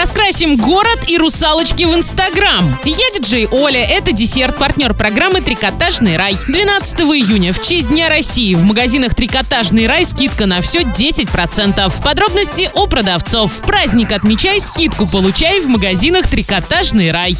Раскрасим город и русалочки в Инстаграм. Я диджей Оля, это десерт, партнер программы «Трикотажный рай». 12 июня в честь Дня России в магазинах «Трикотажный рай» скидка на все 10%. Подробности у продавцов. Праздник отмечай, скидку получай в магазинах «Трикотажный рай».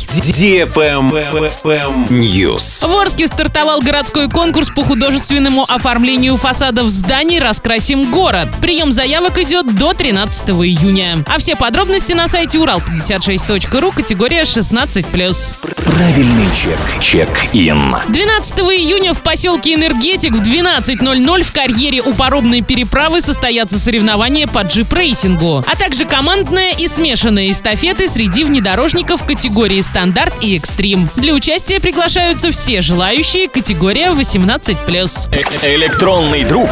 News. В Орске стартовал городской конкурс по художественному оформлению фасадов зданий «Раскрасим город». Прием заявок идет до 13 июня. А все подробности на сайте урал56.ру, категория 16+. Правильный чек. Check-in. 12 июня в поселке Энергетик в 12.00 в карьере у паромной переправы состоятся соревнования по джип-рейсингу, а также командная и смешанная эстафеты среди внедорожников категории стандарт и экстрим. Для участия приглашаются все желающие, категория 18+. Электронный друг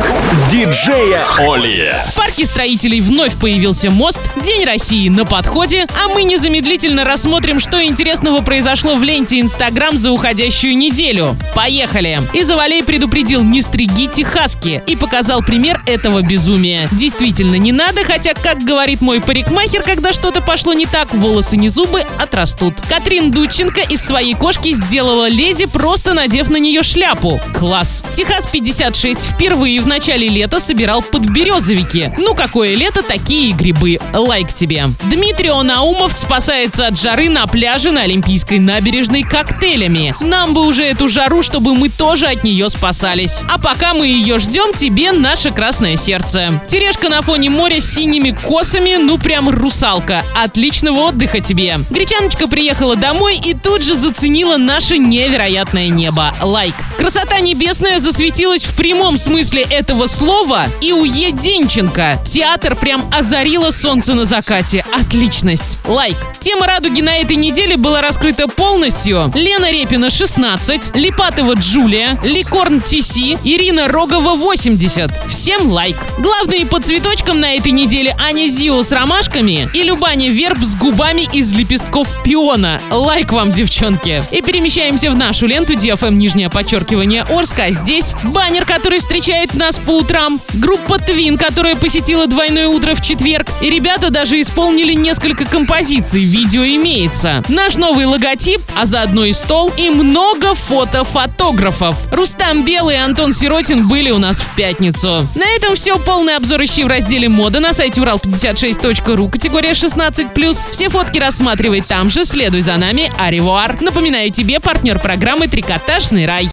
диджея Оли. В парке строителей вновь появился мост, День России на подходе, а мы незамедлительно рассмотрим, что интересного произошло в ленте Инстаграм за уходящую неделю. Поехали! Изавалей предупредил «не стригите хаски» и показал пример этого безумия. Действительно не надо, хотя, как говорит мой парикмахер, когда что-то пошло не так, волосы не зубы отрастут. Катрин Дудченко из своей кошки сделала леди, просто надев на нее шляпу. Класс! Техас 56 впервые в начале лета собирал подберезовики. Ну какое лето, такие и грибы. Лайк тебе. Дмитрий Наумов спасается от жары на пляже на Олимпийской набережной коктейлями. Нам бы уже эту жару, чтобы мы тоже от нее спасались. А пока мы ее ждем, тебе наше красное сердце. Терешка на фоне моря с синими косами, ну прям русалка. Отличного отдыха тебе. Гречаночка приехала домой и тут же заценила наше невероятное небо. Лайк. Красота небесная засветилась в прямом смысле этого слова и у Еденченко. Театр прям озарило солнце на закате. Отличность. Лайк. Тема радуги на этой неделе была раскрыта полностью. Лена Репина 16, Липатова Джулия, Ликорн ТС, Ирина Рогова 80. Всем лайк. Главные по цветочкам на этой неделе Аня Зио с ромашками и Любаня Верб с губами из лепестков пиона. Лайк вам, девчонки. И перемещаемся в нашу ленту DFM нижнее подчеркивание Орска. Здесь баннер, который встречает нас по утрам. Группа Твин, которая посетила двойное утро в четверг. И ребята даже исполнили несколько композиций. Видео имеется. Наш новый логотип, а заодно и стол, и много фото фотографов. Рустам Белый и Антон Сиротин были у нас в пятницу. На этом все. Полный обзор ищи в разделе мода на сайте урал56.ру, категория 16+. Все фотки рассматривай там же, следуй за нами, аривуар. Напоминаю тебе, партнер программы «Трикотажный рай».